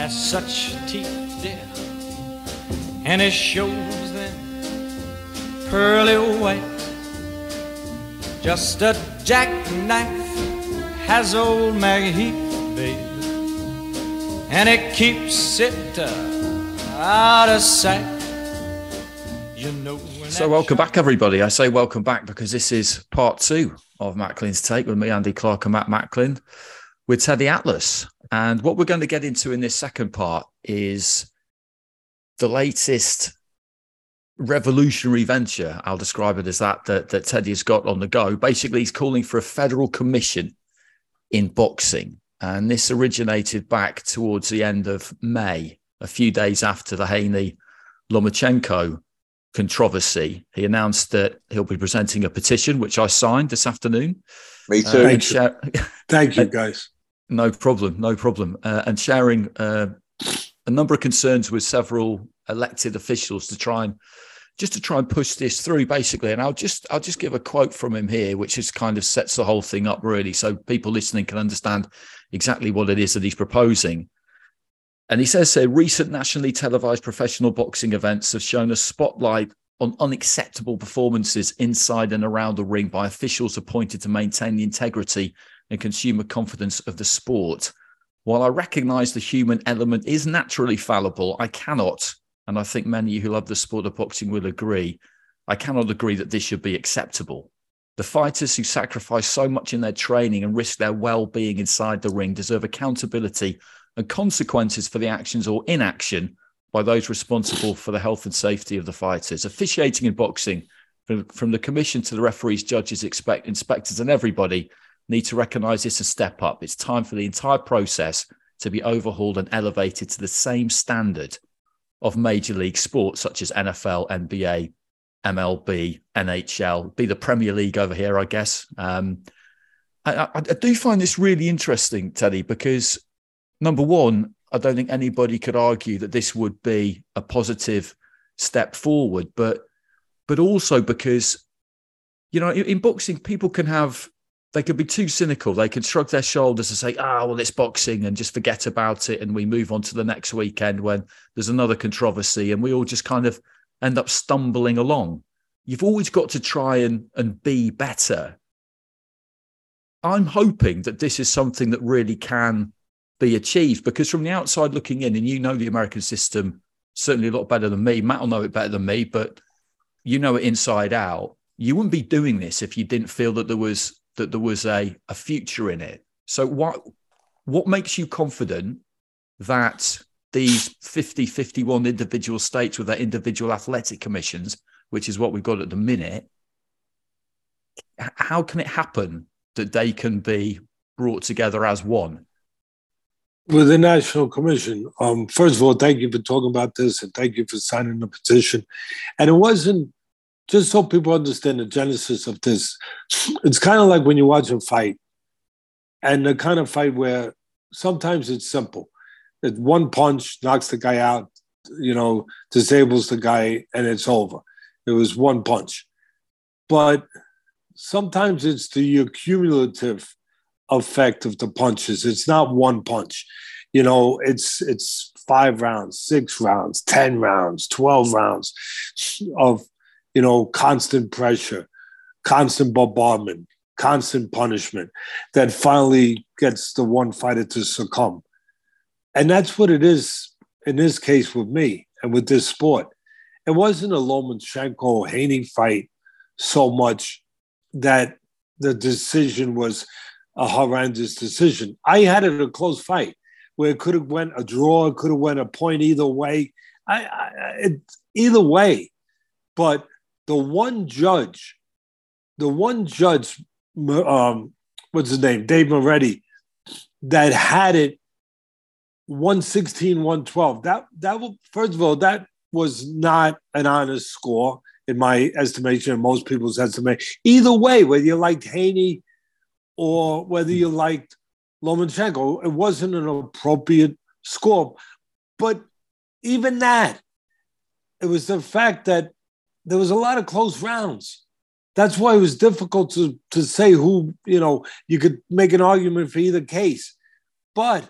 has such teeth, dear, and it shows them pearly white. Just a jackknife has old MacHeath, babe, and it keeps it uh, out of sight. You know. So, welcome back, everybody. I say welcome back because this is part two of Macklin's Take with me, Andy Clark, and Matt Macklin with Teddy Atlas. And what we're going to get into in this second part is the latest revolutionary venture. I'll describe it as that, that, that Teddy has got on the go. Basically, he's calling for a federal commission in boxing. And this originated back towards the end of May, a few days after the Haney Lomachenko controversy. He announced that he'll be presenting a petition, which I signed this afternoon. Me Uh, too. and share- Thank you, guys. No problem, no problem. Uh, and sharing uh, a number of concerns with several elected officials to try and just to try and push this through, basically. And I'll just I'll just give a quote from him here, which just kind of sets the whole thing up, really, so people listening can understand exactly what it is that he's proposing. And he says here, recent nationally televised professional boxing events have shown a spotlight on unacceptable performances inside and around the ring by officials appointed to maintain the integrity and consumer confidence of the sport. While I recognize the human element is naturally fallible, I cannot, and I think many who love the sport of boxing will agree, I cannot agree that this should be acceptable. The fighters who sacrifice so much in their training and risk their well being inside the ring deserve accountability and consequences for the actions or inaction by those responsible for the health and safety of the fighters. Officiating in boxing, from, from the commission to the referees, judges, expect, inspectors, and everybody, need to recognize this and step up. It's time for the entire process to be overhauled and elevated to the same standard of major league sports such as NFL, NBA, MLB, NHL, be the Premier League over here, I guess. Um, I, I, do find this really interesting, Teddy, because number one, I don't think anybody could argue that this would be a positive step forward, but but also because you know in boxing people can have they could be too cynical. They can shrug their shoulders and say, "Ah, well, it's boxing," and just forget about it, and we move on to the next weekend when there's another controversy, and we all just kind of end up stumbling along. You've always got to try and and be better. I'm hoping that this is something that really can be achieved because from the outside looking in, and you know the American system certainly a lot better than me. Matt will know it better than me, but you know it inside out. You wouldn't be doing this if you didn't feel that there was that there was a, a future in it. So what what makes you confident that these 50, 51 individual states with their individual athletic commissions, which is what we've got at the minute, how can it happen that they can be brought together as one? With the National Commission, um, first of all, thank you for talking about this and thank you for signing the petition. And it wasn't just so people understand the genesis of this, it's kind of like when you watch a fight, and the kind of fight where sometimes it's simple. It one punch knocks the guy out, you know, disables the guy, and it's over. It was one punch. But sometimes it's the accumulative effect of the punches. It's not one punch. You know, it's it's five rounds, six rounds, 10 rounds, 12 rounds of, you know, constant pressure, constant bombardment, constant punishment that finally gets the one fighter to succumb. And that's what it is in this case with me and with this sport. It wasn't a Lomachenko Haney fight so much that the decision was a horrendous decision. I had it a close fight where it could have went a draw, it could have went a point either way. I, I it, either way, but the one judge, the one judge, um, what's his name, Dave Moretti, that had it 116, 112. That that will first of all, that was not an honest score in my estimation and most people's estimation. Either way, whether you liked Haney or whether you liked Lomachenko, it wasn't an appropriate score. But even that, it was the fact that there was a lot of close rounds. That's why it was difficult to, to say who, you know, you could make an argument for either case. But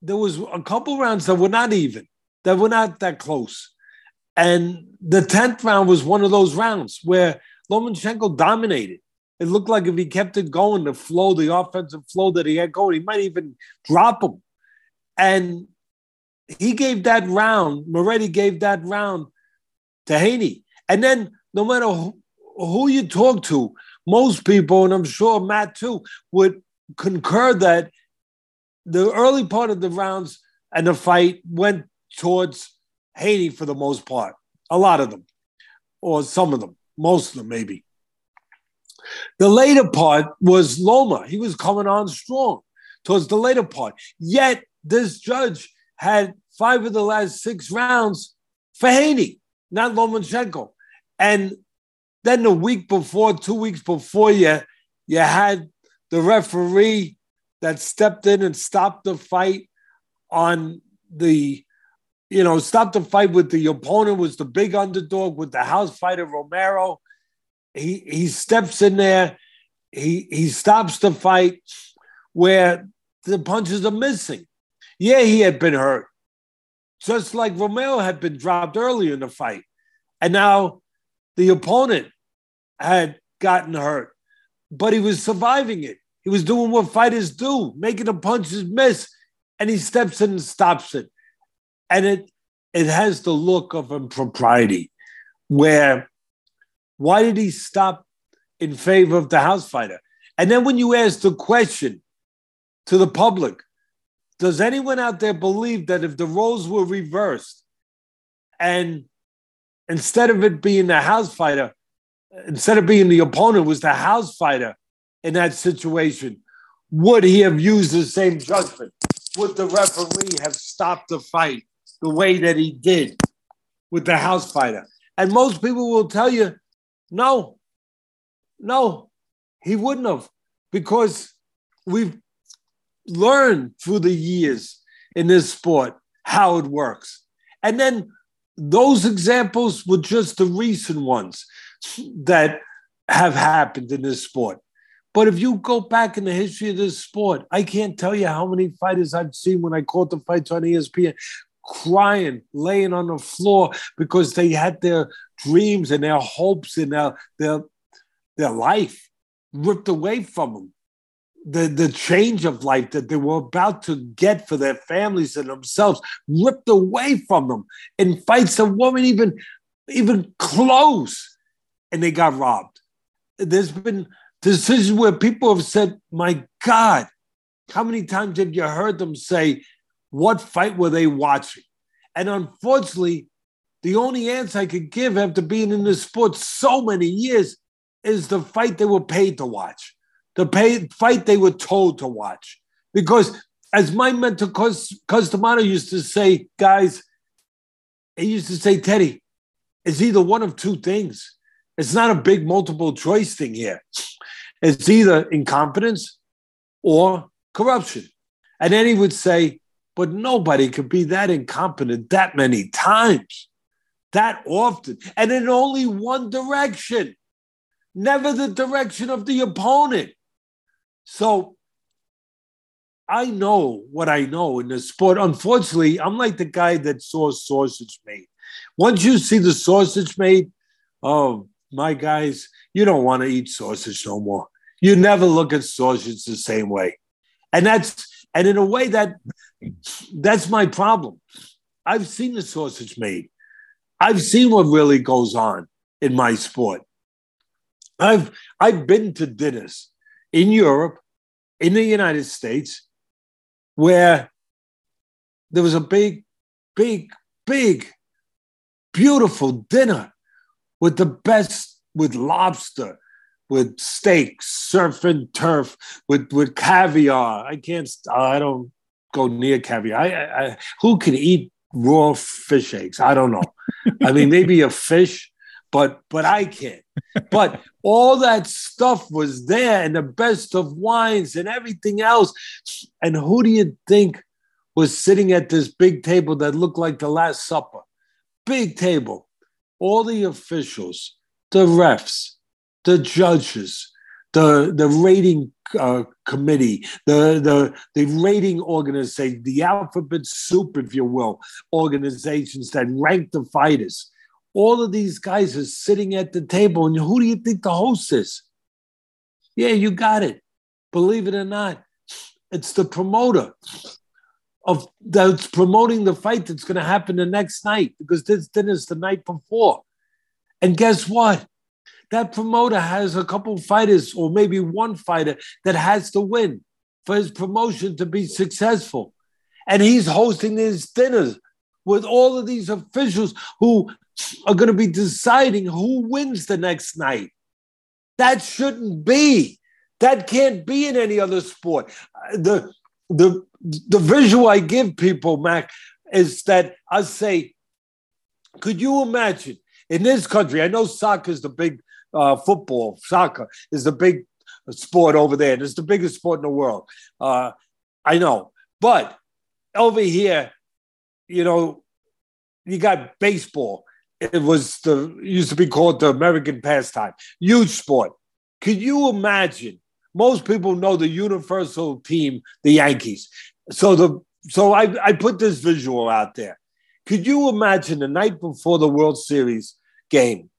there was a couple rounds that were not even, that were not that close. And the 10th round was one of those rounds where Lomachenko dominated. It looked like if he kept it going, the flow, the offensive flow that he had going, he might even drop him. And he gave that round, Moretti gave that round to Haney. And then no matter who, you talk to, most people, and I'm sure Matt too, would concur that the early part of the rounds and the fight went towards Haney for the most part. A lot of them, or some of them, most of them maybe. The later part was Loma. He was coming on strong towards the later part. Yet this judge had five of the last six rounds for Haney, not Lomachenko. And then the week before, two weeks before, you, you had the referee that stepped in and stopped the fight on the, you know, stopped the fight with the opponent was the big underdog with the house fighter Romero. He he steps in there, he he stops the fight where the punches are missing. Yeah, he had been hurt, just like Romero had been dropped earlier in the fight, and now the opponent had gotten hurt, but he was surviving it. He was doing what fighters do, making the punches miss, and he steps in and stops it, and it it has the look of impropriety, where why did he stop in favor of the house fighter? And then when you ask the question to the public, does anyone out there believe that if the roles were reversed and instead of it being the house fighter, instead of being the opponent, was the house fighter in that situation, would he have used the same judgment? Would the referee have stopped the fight the way that he did with the house fighter? And most people will tell you no, no, he wouldn't have, because we've learned through the years in this sport how it works. And then those examples were just the recent ones that have happened in this sport. But if you go back in the history of this sport, I can't tell you how many fighters I've seen when I caught the fights on ESPN crying, laying on the floor because they had their dreams and their hopes and their their, their life ripped away from them. The, the change of life that they were about to get for their families and themselves ripped away from them in fights that weren't even even close and they got robbed. There's been decisions where people have said, My God, how many times have you heard them say, What fight were they watching? And unfortunately, the only answer I could give after being in this sport so many years is the fight they were paid to watch, the pay, fight they were told to watch. Because as my mentor Cus Customano used to say, guys, he used to say, Teddy, it's either one of two things. It's not a big multiple choice thing here. It's either incompetence or corruption. And then he would say, but nobody could be that incompetent that many times, that often, and in only one direction, never the direction of the opponent. So I know what I know in the sport. Unfortunately, I'm like the guy that saw sausage made. Once you see the sausage made, oh, my guys, you don't want to eat sausage no more. You never look at sausage the same way. And that's and in a way that that's my problem. I've seen the sausage made. I've seen what really goes on in my sport. I've I've been to dinners in Europe, in the United States, where there was a big, big, big, beautiful dinner with the best, with lobster, with steak, surf and turf, with with caviar. I can't. I don't go near caviar. I, I, who can eat raw fish eggs? I don't know. I mean, maybe a fish, but but I can't. But all that stuff was there, and the best of wines and everything else. And who do you think was sitting at this big table that looked like the Last Supper? Big table. All the officials, the refs, the judges, the the rating uh, committee, the the the rating organization, the alphabet soup, if you will, organizations that rank the fighters. All of these guys are sitting at the table, and who do you think the host is? Yeah, you got it. Believe it or not, it's the promoter of that's promoting the fight that's going to happen the next night because this dinner's the night before. And guess what? that promoter has a couple fighters or maybe one fighter that has to win for his promotion to be successful. And he's hosting his dinners with all of these officials who are going to be deciding who wins the next night. That shouldn't be. That can't be in any other sport. The the the visual I give people, Mac, is that I say, could you imagine in this country? I know soccer is the big uh, football, soccer is the big sport over there. It's the biggest sport in the world. Uh, I know. But over here, you know, you got baseball. It was the used to be called the American pastime. Huge sport. Could you imagine? Most people know the universal team, the Yankees. So the so I, I put this visual out there. Could you imagine the night before the World Series game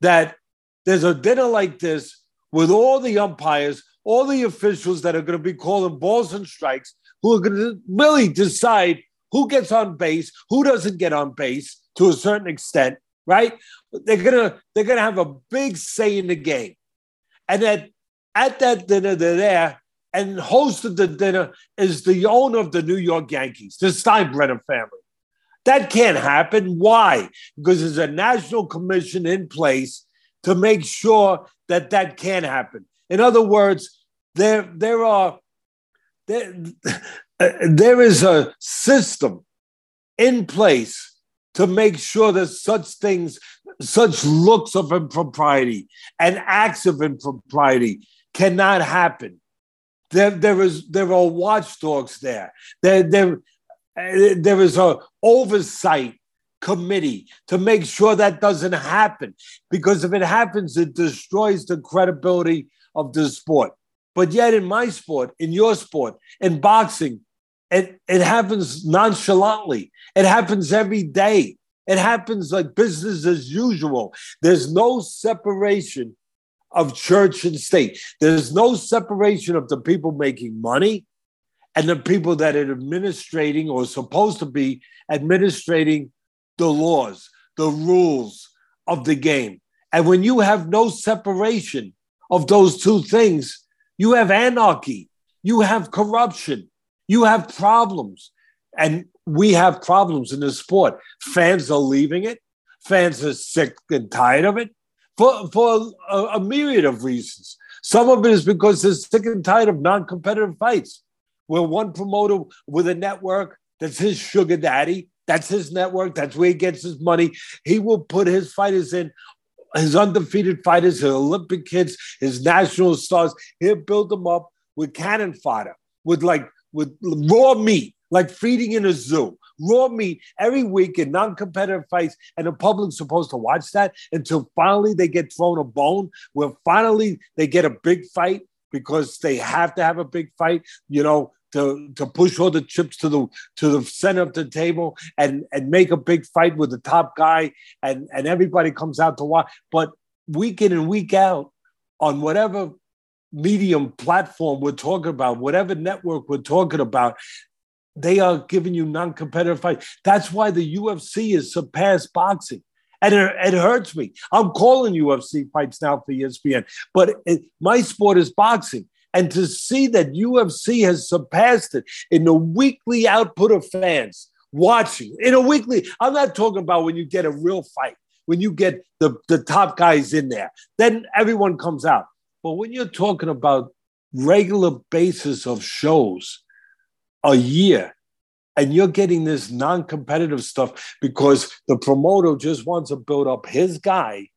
that there's a dinner like this with all the umpires, all the officials that are going to be calling balls and strikes, who are going to really decide who gets on base, who doesn't get on base to a certain extent, right? They're gonna they're gonna have a big say in the game, and at at that dinner they're there, and host of the dinner is the owner of the New York Yankees, the Steinbrenner family. That can't happen. Why? Because there's a national commission in place to make sure that that can happen. In other words, there there are there, Uh, there is a system in place to make sure that such things, such looks of impropriety and acts of impropriety cannot happen. There, there is there are watchdogs there. There, there, uh, there is a oversight committee to make sure that doesn't happen. Because if it happens, it destroys the credibility of the sport. But yet, in my sport, in your sport, in boxing, it, it happens nonchalantly. It happens every day. It happens like business as usual. There's no separation of church and state. There's no separation of the people making money and the people that are administrating or supposed to be administrating the laws, the rules of the game. And when you have no separation of those two things, you have anarchy, you have corruption, you have problems. And we have problems in the sport. Fans are leaving it, fans are sick and tired of it for, for a, a myriad of reasons. Some of it is because they're sick and tired of non competitive fights, where one promoter with a network that's his sugar daddy that's his network. That's where he gets his money. He will put his fighters in his undefeated fighters, his Olympic kids, his national stars. He'll build them up with cannon fodder, with like with raw meat, like feeding in a zoo. Raw meat every week in non-competitive fights, and the public's supposed to watch that until finally they get thrown a bone, where finally they get a big fight because they have to have a big fight. You know, to to push all the chips to the to the center of the table and and make a big fight with the top guy and and everybody comes out to watch but week in and week out on whatever medium platform we're talking about whatever network we're talking about they are giving you non-competitive fights that's why the UFC has surpassed boxing and it, it, hurts me. I'm calling UFC fights now for ESPN, but it, my sport is boxing. And to see that UFC has surpassed it in the weekly output of fans watching, in a weekly, I'm not talking about when you get a real fight, when you get the, the top guys in there, then everyone comes out. But when you're talking about regular basis of shows a year, and you're getting this non-competitive stuff because the promoter just wants to build up his guy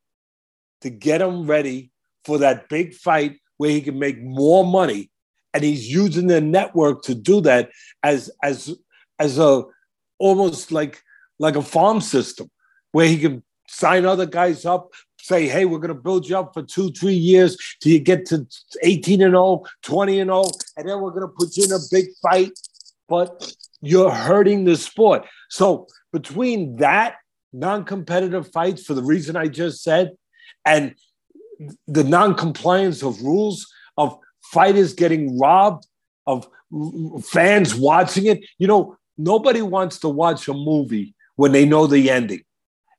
to get him ready for that big fight where he can make more money and he's using the network to do that as as as a almost like like a farm system where he can sign other guys up say hey we're going to build you up for two three years till you get to 18 and 0 20 and 0 and then we're going to put you in a big fight but you're hurting the sport so between that non-competitive fights for the reason i just said and the non-compliance of rules, of fighters getting robbed, of fans watching it. You know, nobody wants to watch a movie when they know the ending.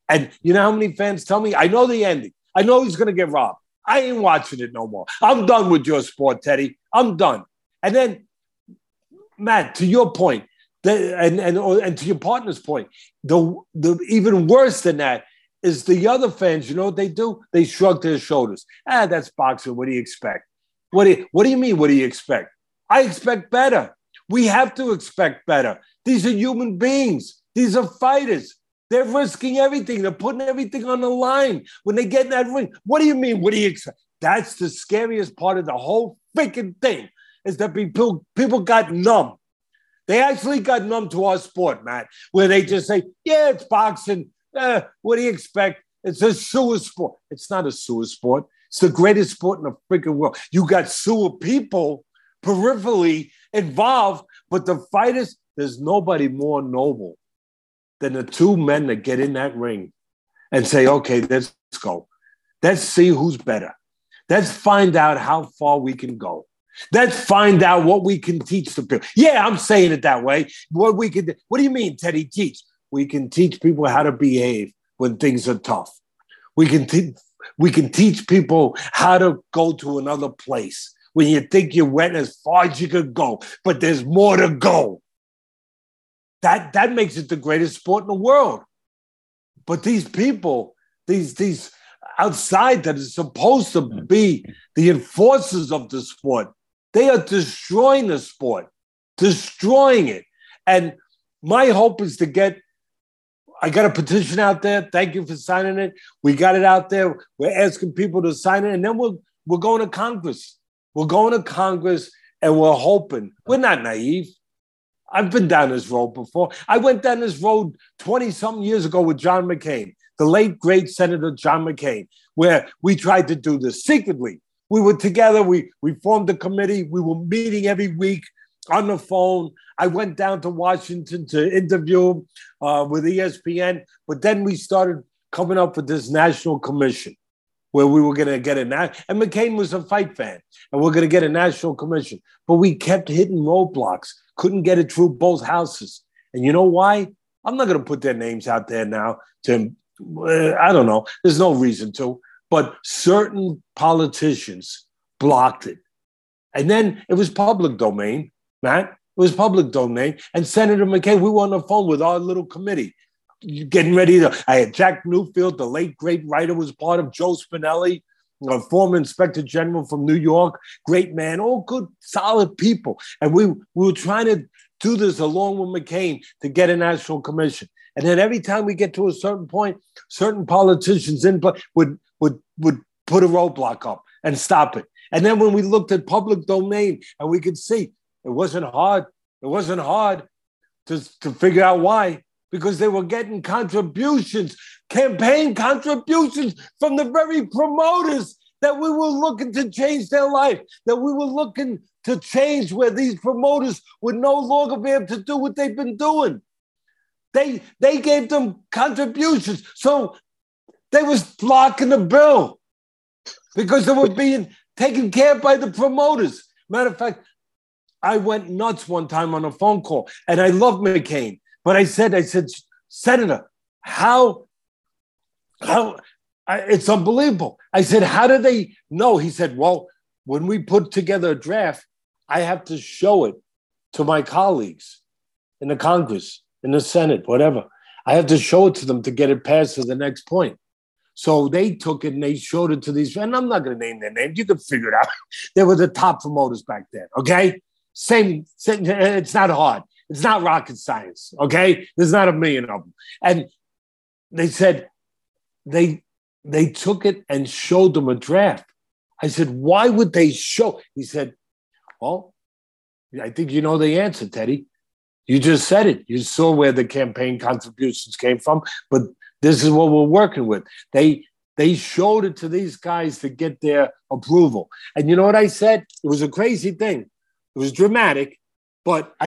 And you know how many fans tell me, I know the ending. I know he's going to get robbed. I ain't watching it no more. I'm done with your sport, Teddy. I'm done. And then, Matt, to your point, the, and, and, and to your partner's point, the, the even worse than that is the other fans, you know what they do? They shrug their shoulders. Ah, that's boxing. What do you expect? What do you, what do you mean? What do you expect? I expect better. We have to expect better. These are human beings. These are fighters. They're risking everything. They're putting everything on the line when they get in that ring. What do you mean? What do you expect? That's the scariest part of the whole freaking thing is that people, people got numb. They actually got numb to our sport, Matt, where they just say, yeah, it's boxing. Eh, what do you expect? It's a sewer sport. It's not a sewer sport. It's the greatest sport in the freaking world. You got sewer people peripherally involved, but the fighters, there's nobody more noble than the two men that get in that ring and say, okay, let's go. Let's see who's better. Let's find out how far we can go. Let's find out what we can teach the people. Yeah, I'm saying it that way. What we can. What do you mean, Teddy? Teach? We can teach people how to behave when things are tough. We can teach we can teach people how to go to another place when you think you went as far as you could go, but there's more to go. That that makes it the greatest sport in the world. But these people, these these outside that is supposed to be the enforcers of the sport, they are destroying the sport, destroying it. And my hope is to get I got a petition out there. Thank you for signing it. We got it out there. We're asking people to sign it, and then we're we're going to Congress. We're going to Congress, and we're hoping. We're not naive. I've been down this road before. I went down this road 20 some years ago with John McCain, the late great Senator John McCain, where we tried to do this secretly. We were together, we, we formed a committee, we were meeting every week on the phone. I went down to Washington to interview uh, with ESPN, but then we started coming up with this national commission where we were going to get a nat- and McCain was a fight fan, and we're going to get a national commission. But we kept hitting roadblocks, couldn't get it through both houses. And you know why? I'm not going to put their names out there now. To uh, I don't know. There's no reason to. But certain politicians blocked it, and then it was public domain. Matt. It was public domain. And Senator McCain, we were on the phone with our little committee, getting ready to. I had Jack Newfield, the late great writer, was part of Joe Spinelli, a former inspector general from New York, great man, all good, solid people. And we, we were trying to do this along with McCain to get a national commission. And then every time we get to a certain point, certain politicians in would would would put a roadblock up and stop it. And then when we looked at public domain and we could see it wasn't hard. It wasn't hard to, to figure out why, because they were getting contributions, campaign contributions from the very promoters that we were looking to change their life, that we were looking to change where these promoters would no longer be able to do what they've been doing. They they gave them contributions. So they was blocking the bill because they were being taken care of by the promoters. Matter of fact, I went nuts one time on a phone call, and I love McCain, but I said, I said, Senator, how, how, I, it's unbelievable. I said, how do they know? He said, well, when we put together a draft, I have to show it to my colleagues in the Congress, in the Senate, whatever. I have to show it to them to get it passed to the next point. So they took it and they showed it to these, and I'm not going to name their names. You can figure it out. they were the top promoters back then. Okay, same. same it's not hard. It's not rocket science. Okay, there's not a million of them. And they said they they took it and showed them a draft. I said, why would they show? He said, well, I think you know the answer, Teddy. You just said it. You saw where the campaign contributions came from, but this is what we're working with. They they showed it to these guys to get their approval. And you know what I said? It was a crazy thing. It was dramatic, but I-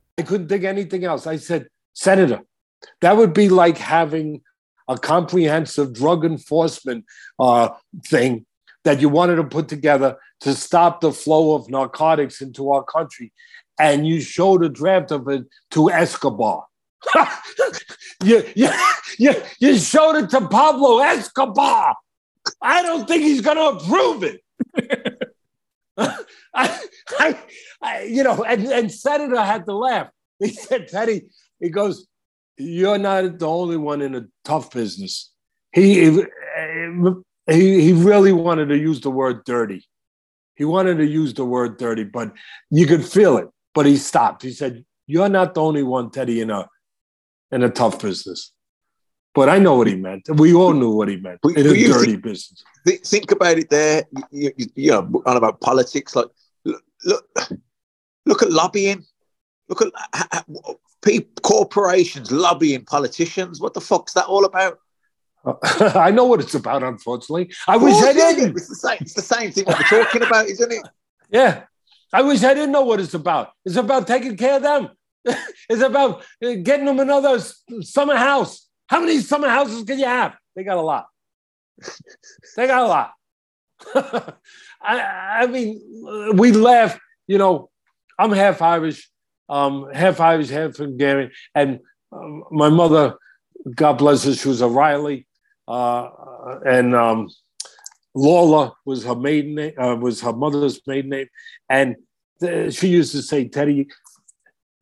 I couldn't think anything else. I said, Senator, that would be like having a comprehensive drug enforcement uh, thing that you wanted to put together to stop the flow of narcotics into our country. And you showed a draft of it to Escobar. you, you, you, you showed it to Pablo Escobar. I don't think he's going to approve it. I, I, you know, and, and Senator had to laugh. He said, Teddy, he goes, You're not the only one in a tough business. He, he, he really wanted to use the word dirty. He wanted to use the word dirty, but you could feel it. But he stopped. He said, You're not the only one, Teddy, in a, in a tough business. But I know what he meant. We all knew what he meant But- in a dirty think- business. Think, think about it there. You, you, you know, on about politics. Like, look, look, look at lobbying. Look at h- h- pe- corporations lobbying politicians. What the fuck's that all about? I know what it's about, unfortunately. I wish I it is. didn't. It's the same. It's the same thing we're talking about, isn't it? Yeah. I wish I didn't know what it's about. It's about taking care of them. it's about uh, getting them another summer house. How many summer houses can you have? They got a lot. they got a lot. I, I mean, uh, we laugh. You know, I'm half Irish, um, half Irish, half Hungarian, and um, my mother, God bless her, she was a Riley, uh, and um, Lawler was her maiden name, uh, was her mother's maiden name, and th- she used to say, "Teddy,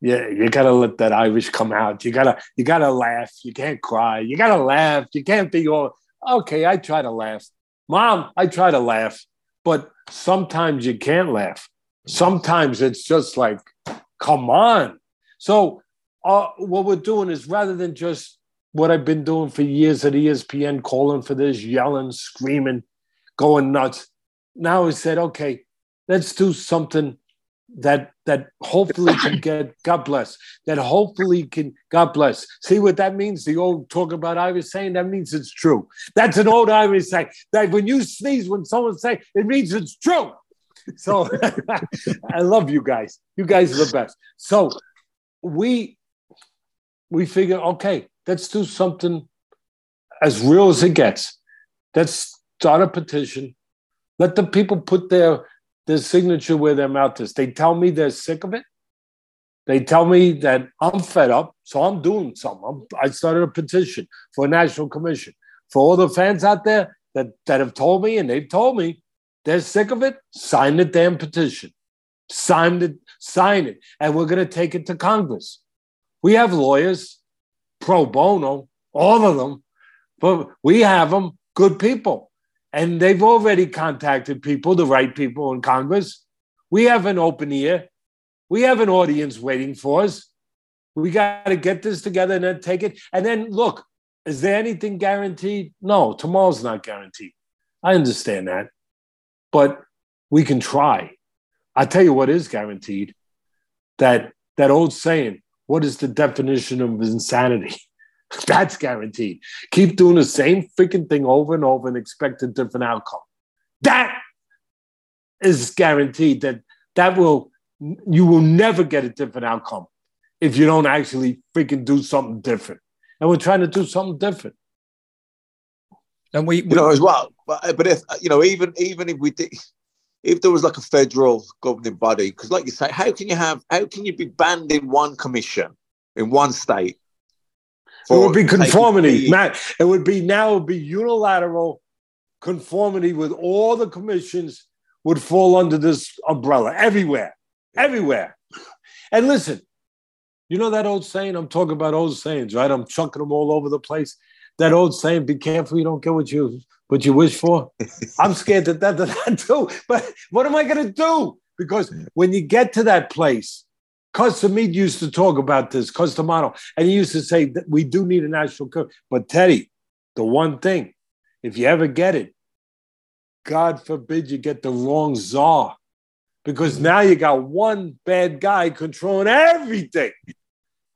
yeah, you gotta let that Irish come out. You gotta, you gotta laugh. You can't cry. You gotta laugh. You can't be all okay." I try to laugh, Mom. I try to laugh, but sometimes you can't laugh. Sometimes it's just like, come on. So, uh, what we're doing is rather than just what I've been doing for years at ESPN, calling for this, yelling, screaming, going nuts. Now I said, okay, let's do something that that hopefully can get God bless that hopefully can God bless. See what that means? The old talk about Irish saying that means it's true. That's an old Irish saying that when you sneeze when someone say it means it's true. So I love you guys. You guys are the best. So we we figure okay, let's do something as real as it gets. Let's start a petition. Let the people put their their signature where their mouth is. They tell me they're sick of it. They tell me that I'm fed up, so I'm doing something. I'm, I started a petition for a national commission. For all the fans out there that, that have told me and they've told me they're sick of it, sign the damn petition. Sign it, sign it. And we're going to take it to Congress. We have lawyers, pro bono, all of them, but we have them, good people. And they've already contacted people, the right people in Congress. We have an open ear. We have an audience waiting for us. We got to get this together and then take it. And then look, is there anything guaranteed? No, tomorrow's not guaranteed. I understand that. But we can try. I tell you what is guaranteed that that old saying, what is the definition of insanity? That's guaranteed. Keep doing the same freaking thing over and over and expect a different outcome. That is guaranteed that that will you will never get a different outcome if you don't actually freaking do something different. And we're trying to do something different. And we, we you know as well. But, but if you know, even even if we did, if there was like a federal governing body, because like you say, how can you have how can you be banned in one commission in one state it would be conformity, Matt. It would be now it would be unilateral conformity with all the commissions would fall under this umbrella everywhere, everywhere. And listen, you know that old saying? I'm talking about old sayings, right? I'm chucking them all over the place. That old saying, be careful you don't get what you what you wish for. I'm scared that that, that, that too. But what am I gonna do? Because when you get to that place, Cus D'Amato used to talk about this, Cus D'Amato, and he used to say that we do need a national coach. But Teddy, the one thing, if you ever get it, God forbid you get the wrong czar, because mm-hmm. now you got one bad guy controlling everything,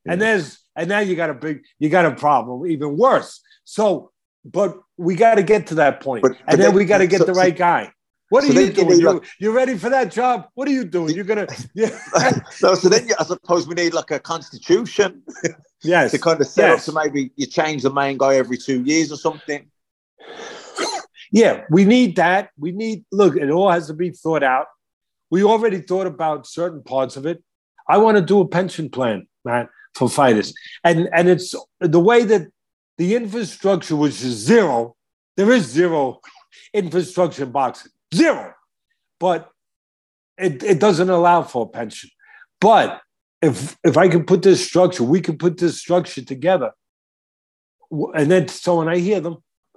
and there's and now you got a big you got a problem, even worse. So, but we got to get to that point, but, and but then, then, we got to get so, the right so, guy. What are so you doing? You, like, you ready for that job? What are you doing? You're gonna yeah. no, so then you, I suppose we need like a constitution. Yes. to kind of set yes. up so maybe you change the main guy every two years or something. Yeah, we need that. We need look, it all has to be thought out. We already thought about certain parts of it. I want to do a pension plan, man, for fighters. And and it's the way that the infrastructure was zero. There is zero infrastructure in boxing zero. But it, it doesn't allow for a pension. But if if I can put this structure, we can put this structure together. And then so when I hear them,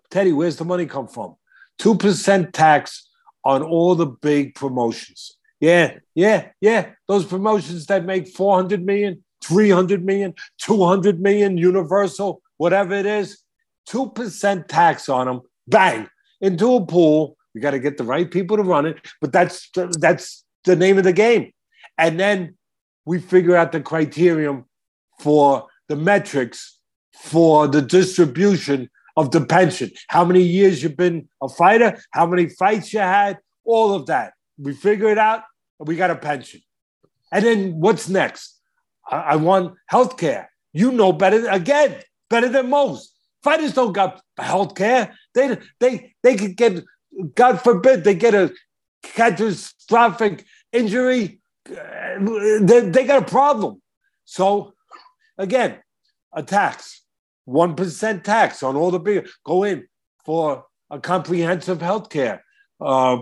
Teddy, where's the money come from? Two percent tax on all the big promotions. Yeah, yeah, yeah. Those promotions that make 400 million, 300 million, 200 million, universal, whatever it is, 2% tax on them, bang, into a pool we got to get the right people to run it, but that's that's the name of the game. And then we figure out the criterion for the metrics for the distribution of the pension. How many years you've been a fighter, how many fights you had, all of that. We figure it out, we got a pension. And then what's next? I, I want health care. You know better again, better than most. Fighters don't got health care. They they they could get God forbid they get a catastrophic injury, they, they got a problem. So, again, a tax, 1% tax on all the big, go in for a comprehensive health care uh,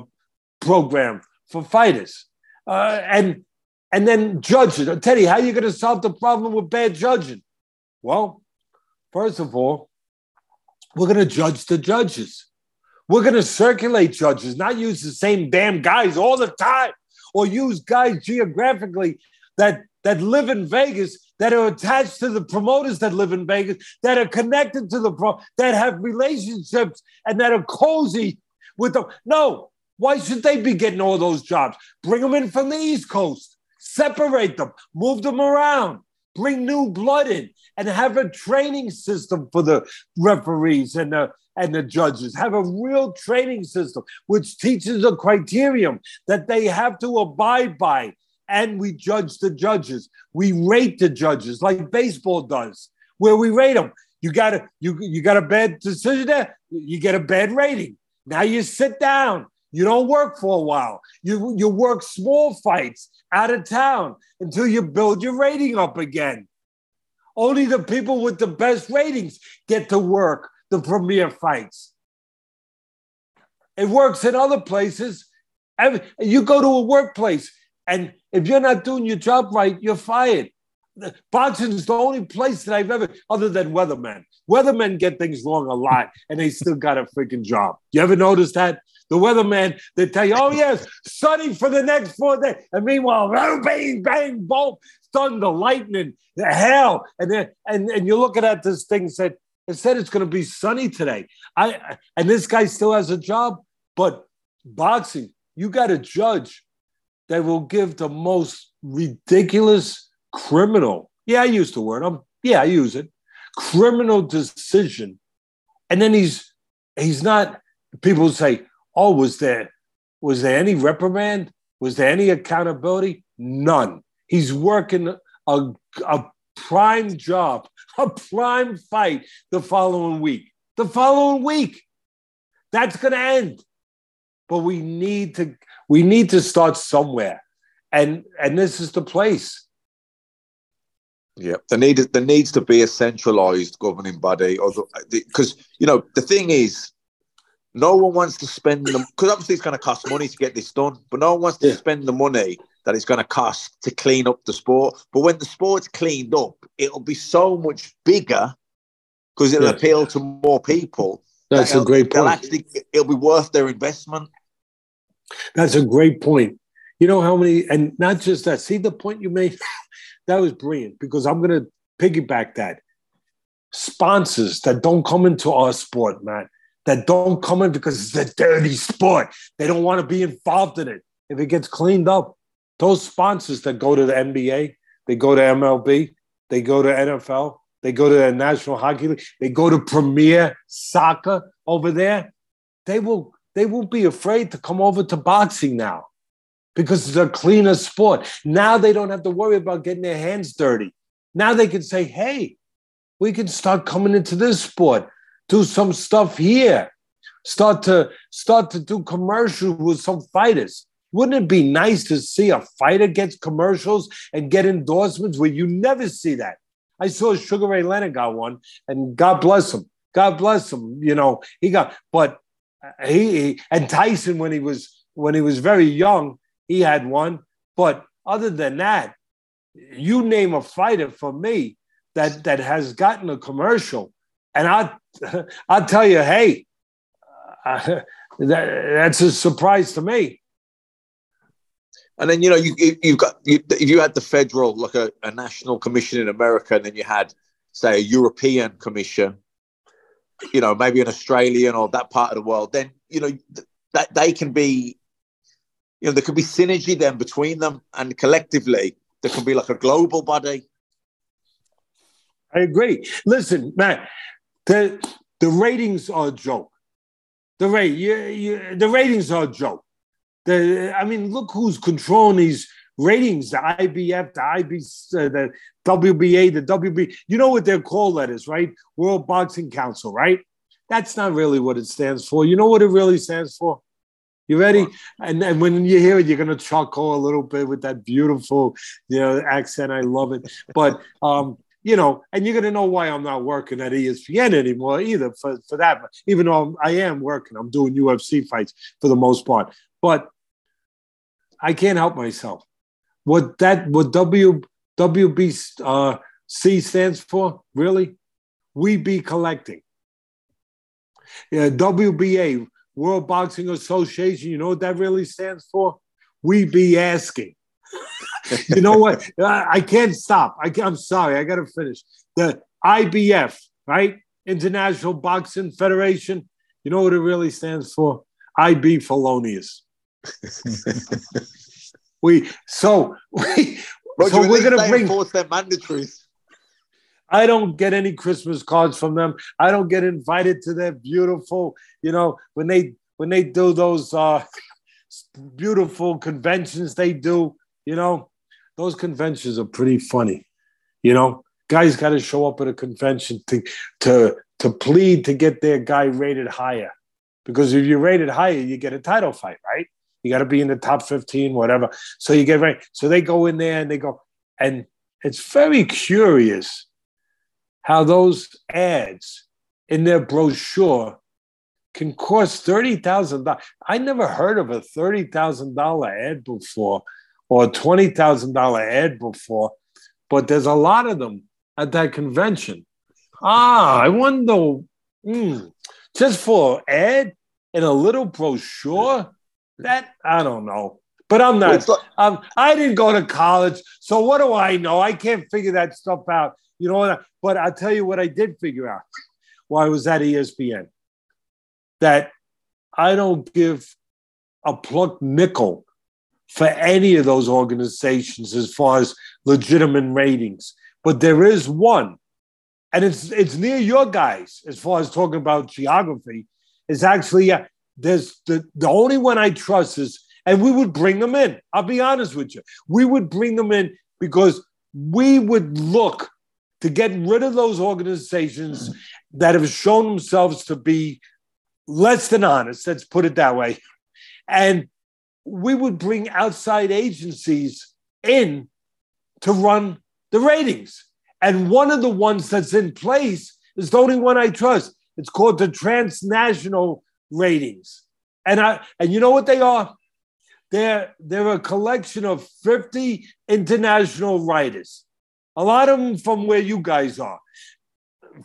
program for fighters. Uh, and and then judges. Teddy, how are you going to solve the problem with bad judging? Well, first of all, we're going to judge the judges. We're going to circulate judges, not use the same damn guys all the time, or use guys geographically that that live in Vegas, that are attached to the promoters that live in Vegas, that are connected to the pro, that have relationships and that are cozy with them. No, why should they be getting all those jobs? Bring them in from the East Coast. separate them, move them around, bring new blood in, and have a training system for the referees and the and the judges. Have a real training system which teaches a criterion that they have to abide by. And we judge the judges. We rate the judges like baseball does, where we rate them. You got a you you got a bad decision there, you get a bad rating. Now you sit down. You don't work for a while. You you work small fights out of town until you build your rating up again. Only the people with the best ratings get to work the premier fights. It works in other places. You go to a workplace, and if you're not doing your job right, you're fired. Boxing is the only place that I've ever, other than weathermen. Weathermen get things wrong a lot, and they still got a freaking job. You ever notice that? The weatherman, they tell you, oh, yes, sunny for the next four days. And meanwhile, bang, bang, boom, thunder, lightning, the hail. And, then, and, and you're looking at this thing and said, it said it's going to be sunny today. I And this guy still has a job, but boxing, you got a judge that will give the most ridiculous criminal. Yeah, I use the word. I'm, yeah, I use it. Criminal decision. And then he's he's not people say, Oh, was there was there any reprimand? Was there any accountability? None. He's working a, a prime job, a prime fight the following week. The following week. That's gonna end. But we need to we need to start somewhere. And and this is the place. Yeah, there need there needs to be a centralized governing body, because you know the thing is, no one wants to spend them because obviously it's going to cost money to get this done, but no one wants to yeah. spend the money that it's going to cost to clean up the sport. But when the sport's cleaned up, it'll be so much bigger because it'll yeah. appeal to more people. That's that a great point. Actually, it'll be worth their investment. That's a great point. You know how many, and not just that. See the point you made? that was brilliant because I'm going to piggyback that. Sponsors that don't come into our sport, man that don't come in because it's a dirty sport. They don't want to be involved in it. If it gets cleaned up, those sponsors that go to the NBA, they go to MLB, they go to NFL, they go to the National Hockey League, they go to Premier Soccer over there, they will they won't be afraid to come over to boxing now because it's a cleaner sport. Now they don't have to worry about getting their hands dirty. Now they can say, hey, we can start coming into this sport do some stuff here. Start to start to do commercials with some fighters. Wouldn't it be nice to see a fighter get commercials and get endorsements where you never see that? I saw Sugar Ray Leonard got one, and God bless him. God bless him. You know, he got, but uh, he, he and Tyson when he was when he was very young, he had one. But other than that, you name a fighter for me that that has gotten a commercial, and I I'll tell you, hey, uh, that, that's a surprise to me. And then you know you you've got you, if you had the federal like a, a national commission in America, and then you had say a European commission, you know maybe an Australian or that part of the world, then you know that they can be, you know there could be synergy then between them, and collectively there can be like a global body. I agree. Listen, man, the the ratings are a joke. The rate, you, you, the ratings are a joke. The, I mean, look who's controlling these ratings: the IBF, the IB, uh, the WBA, the WB. You know what their call letters, right? World Boxing Council, right? That's not really what it stands for. You know what it really stands for? You ready? And, and when you hear it, you're going to chuckle a little bit with that beautiful, you know, accent. I love it. But um, you know, and you're going to know why I'm not working at ESPN anymore either for, for that. Even though I am working, I'm doing UFC fights for the most part. But I can't help myself. What that, what W, WBC uh, stands for, really? We be collecting. Yeah, WBA, World Boxing Association, you know what that really stands for? We be asking you know what? I can't stop. I am sorry. I got to finish. The IBF, right? International Boxing Federation. You know what it really stands for? IB felonious. We so we Roger, so we're gonna bring. enforce their mandatories. I don't get any Christmas cards from them. I don't get invited to their beautiful, you know, when they when they do those uh beautiful conventions they do, you know, those conventions are pretty funny. You know, guys got to show up at a convention to to to plead to get their guy rated higher. Because if you're rated higher, you get a title fight, right? You got to be in the top 15, whatever. So you get right. So they go in there and they go, and it's very curious how those ads in their brochure can cost thirty thousand dollars. I never heard of a thirty thousand dollar ad before, or a twenty thousand dollar ad before, but there's a lot of them at that convention. Ah, I wonder, hmm, just for ad and a little brochure. That I don't know, but I'm not. like- um, I didn't go to college, so what do I know? I can't figure that stuff out. You know what? But I'll tell you what I did figure out while I was at ESPN that I don't give a plucked nickel for any of those organizations as far as legitimate ratings. But there is one, and it's it's near your guys as far as talking about geography. Is actually uh, there's the the only one I trust is, and we would bring them in. I'll be honest with you, we would bring them in because we would look to get rid of those organizations that have shown themselves to be less than honest, let's put it that way. And we would bring outside agencies in to run the ratings. And one of the ones that's in place is the only one I trust. It's called the transnational ratings. And I and you know what they are? They're they're a collection of 50 international writers. A lot of them from where you guys are.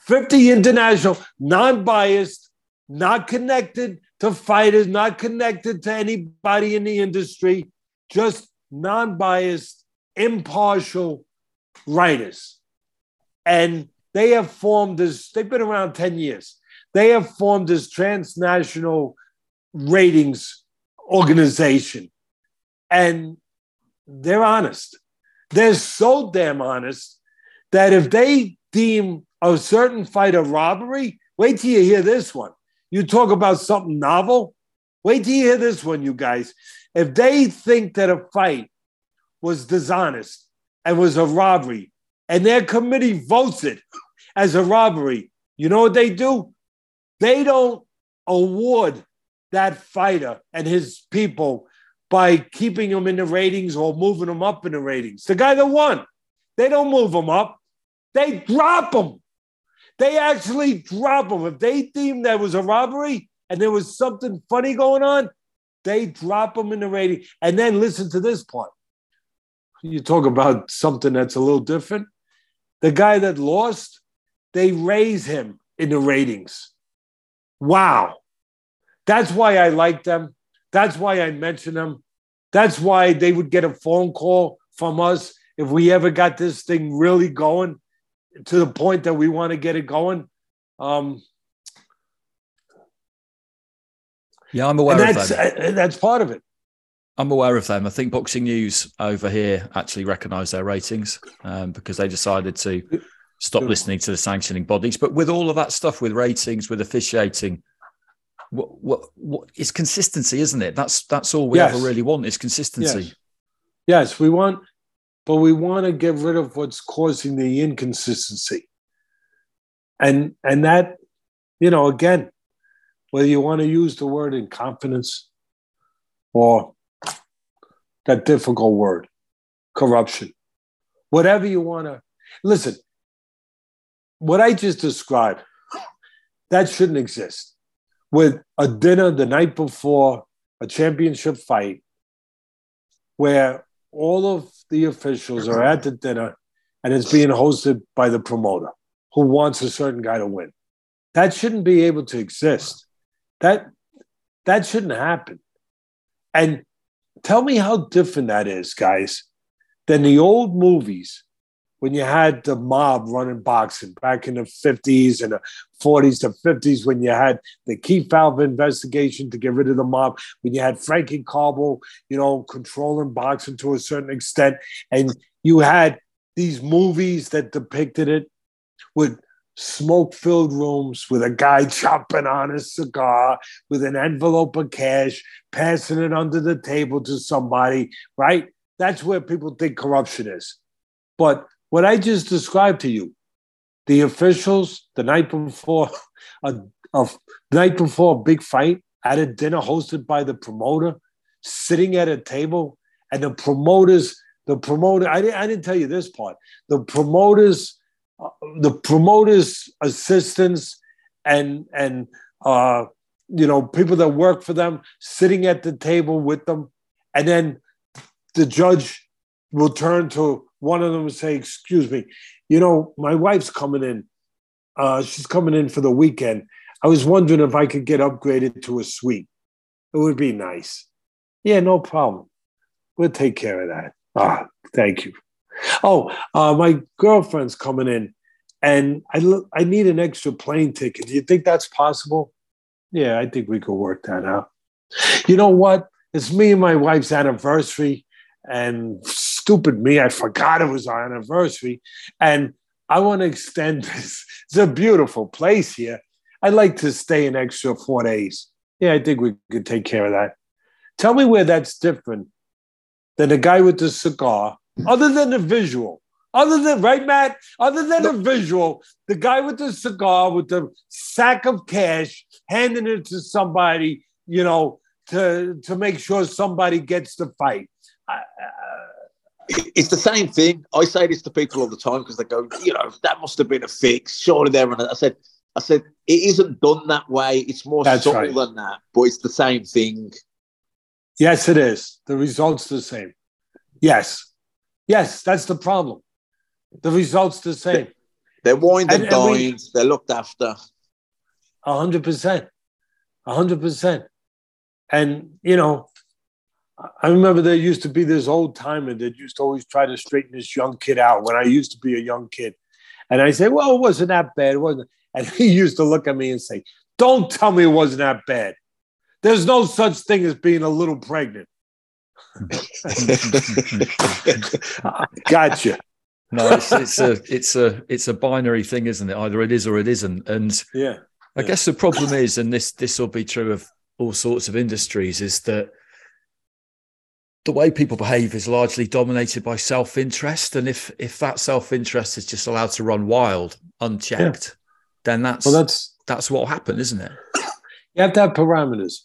50 international, non-biased, not connected to fighters, not connected to anybody in the industry, just non biased, impartial writers. And they have formed this, they've been around 10 years. They have formed this transnational ratings organization. And they're honest. They're so damn honest that if they deem a certain fight a robbery, wait till you hear this one. You talk about something novel. Wait till you hear this one, you guys. If they think that a fight was dishonest and was a robbery, and their committee votes it as a robbery, you know what they do? They don't award that fighter and his people by keeping him in the ratings or moving him up in the ratings. The guy that won, they don't move him up, they drop him. They actually drop them. If they deem there was a robbery and there was something funny going on, they drop them in the rating. And then listen to this part. You talk about something that's a little different. The guy that lost, they raise him in the ratings. Wow. That's why I like them. That's why I mention them. That's why they would get a phone call from us if we ever got this thing really going to the point that we want to get it going. Um, Yeah, I'm aware of that's them. uh, that's part of it. I'm aware of them. I think Boxing News over here actually recognised their ratings um, because they decided to stop listening to the sanctioning bodies. But with all of that stuff, with ratings, with officiating, what what what is consistency, isn't it? That's that's all we Yes. ever really want is consistency. Yes. Yes, we want, but we want to get rid of what's causing the inconsistency. And and that, you know, again, whether you want to use the word incompetence or that difficult word, corruption, whatever you want to listen, what I just described, that shouldn't exist. With a dinner the night before a championship fight, where all of the officials are at the dinner and it's being hosted by the promoter who wants a certain guy to win. That shouldn't be able to exist. That that shouldn't happen. And tell me how different that is, guys, than the old movies when you had the mob running boxing back in the 50s and the 40s to 50s, when you had the Kefauver investigation to get rid of the mob, when you had Frankie Carbo, you know, controlling boxing to a certain extent, and you had these movies that depicted it with smoke filled rooms with a guy chopping on a cigar with an envelope of cash, passing it under the table to somebody, right? That's where people think corruption is. But what I just described to you, the officials the night before a, a night before a big fight at a dinner hosted by the promoter, sitting at a table, and the promoters, the promoter, I didn't, I didn't tell you this part. The promoters, uh, the promoters' assistants, and and uh, you know people that work for them, sitting at the table with them, and then the judge will turn to one of them and say, Excuse me, you know, my wife's coming in. Uh, she's coming in for the weekend. I was wondering if I could get upgraded to a suite. It would be nice. Yeah, no problem. We'll take care of that. Ah, thank you. Oh, uh, my girlfriend's coming in and I, I need an extra plane ticket. Do you think that's possible? Yeah, I think we could work that out. You know what? It's me and my wife's anniversary, and stupid me, I forgot it was our anniversary. And I want to extend this. It's a beautiful place here. I'd like to stay an extra four days. Yeah, I think we could take care of that. Tell me where that's different than the guy with the cigar, other than the visual. Other than, right, Matt? Other than the visual, the guy with the cigar with the sack of cash, handing it to somebody, you know, to, to make sure somebody gets the fight. I, it's the same thing. I say this to people all the time because they go, you know, that must have been a fix. Surely they're on it. I said, I said, it isn't done that way. It's more That's subtle right. than that, but it's the same thing. Yes, it is. The result's the same. Yes. Yes, that's the problem. The result's the same. They're wined and, and dined. They're looked after. Hundred percent. Hundred percent. And, you know, I remember there used to be this old timer that used to always try to straighten this young kid out when I used to be a young kid. And I say, well, it wasn't that bad. It wasn't. And he used to look at me and say, don't tell me it wasn't that bad. There's no such thing as being a little pregnant. gotcha. No, it's, it's a it's a it's a binary thing, isn't it? Either it is or it isn't. And yeah, I yeah. guess the problem is, and this this will be true of all sorts of industries, is that the way people behave is largely dominated by self-interest and if if that self-interest is just allowed to run wild unchecked yeah. then that's well that's that's what will happen isn't it? You have to have parameters.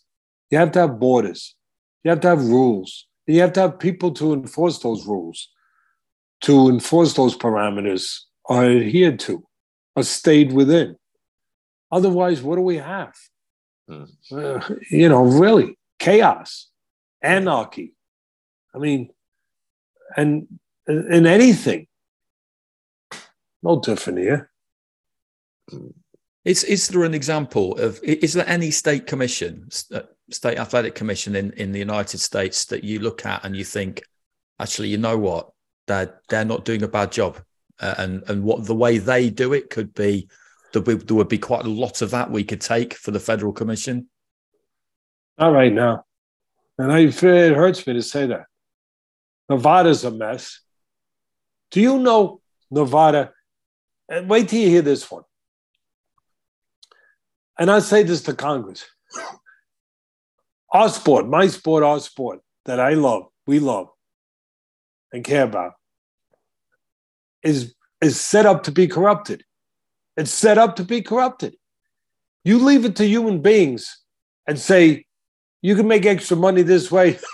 You have to have borders. You have to have rules. You have to have people to enforce those rules. To enforce those parameters are adhered to are stayed within. Otherwise what do we have? Mm. uh, you know really chaos anarchy I mean, and in anything, no different here. Is is there an example of is there any state commission, uh, state athletic commission in in the United States that you look at and you think, actually, you know what, they're they're not doing a bad job, uh, and and what the way they do it could be there would, there would be quite a lot of that we could take for the federal commission. Not right now, and I it hurts me to say that. Nevada's a mess. Do you know Nevada? And wait till you hear this one. And I say this to Congress. Our sport, my sport, our sport that I love, we love and care about, is, is set up to be corrupted. It's set up to be corrupted. You leave it to human beings and say, you can make extra money this way.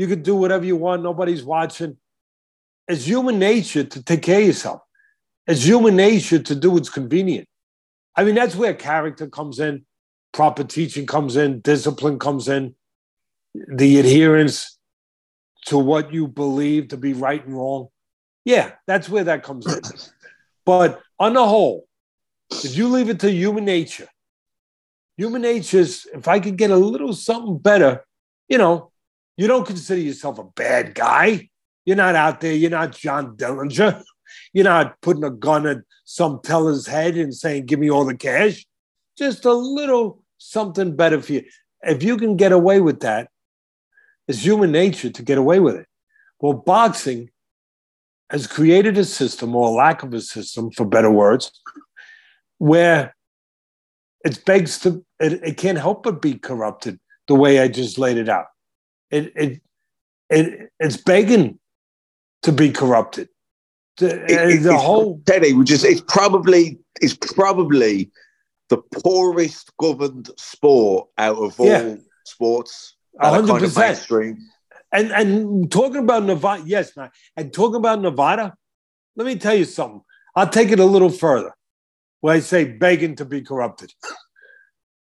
You can do whatever you want. Nobody's watching. It's human nature to take care of yourself. It's human nature to do what's convenient. I mean, that's where character comes in, proper teaching comes in, discipline comes in, the adherence to what you believe to be right and wrong. Yeah, that's where that comes in. But on the whole, if you leave it to human nature, human nature is if I could get a little something better, you know, you don't consider yourself a bad guy. You're not out there. You're not John Dillinger. You're not putting a gun at some teller's head and saying, "Give me all the cash." Just a little something better for you. If you can get away with that, it's human nature to get away with it. Well, boxing has created a system or a lack of a system, for better words, where it begs to it, it can't help but be corrupted the way I just laid it out. It it it it's begging to be corrupted. The, It- uh, the whole Teddy, which is it's probably it's probably the poorest governed sport out of all Yeah. sports. A that hundred kind of percent. and and talking about Nevada, yes, man. And talking about Nevada, let me tell you something. I'll take it a little further. Where I say begging to be corrupted.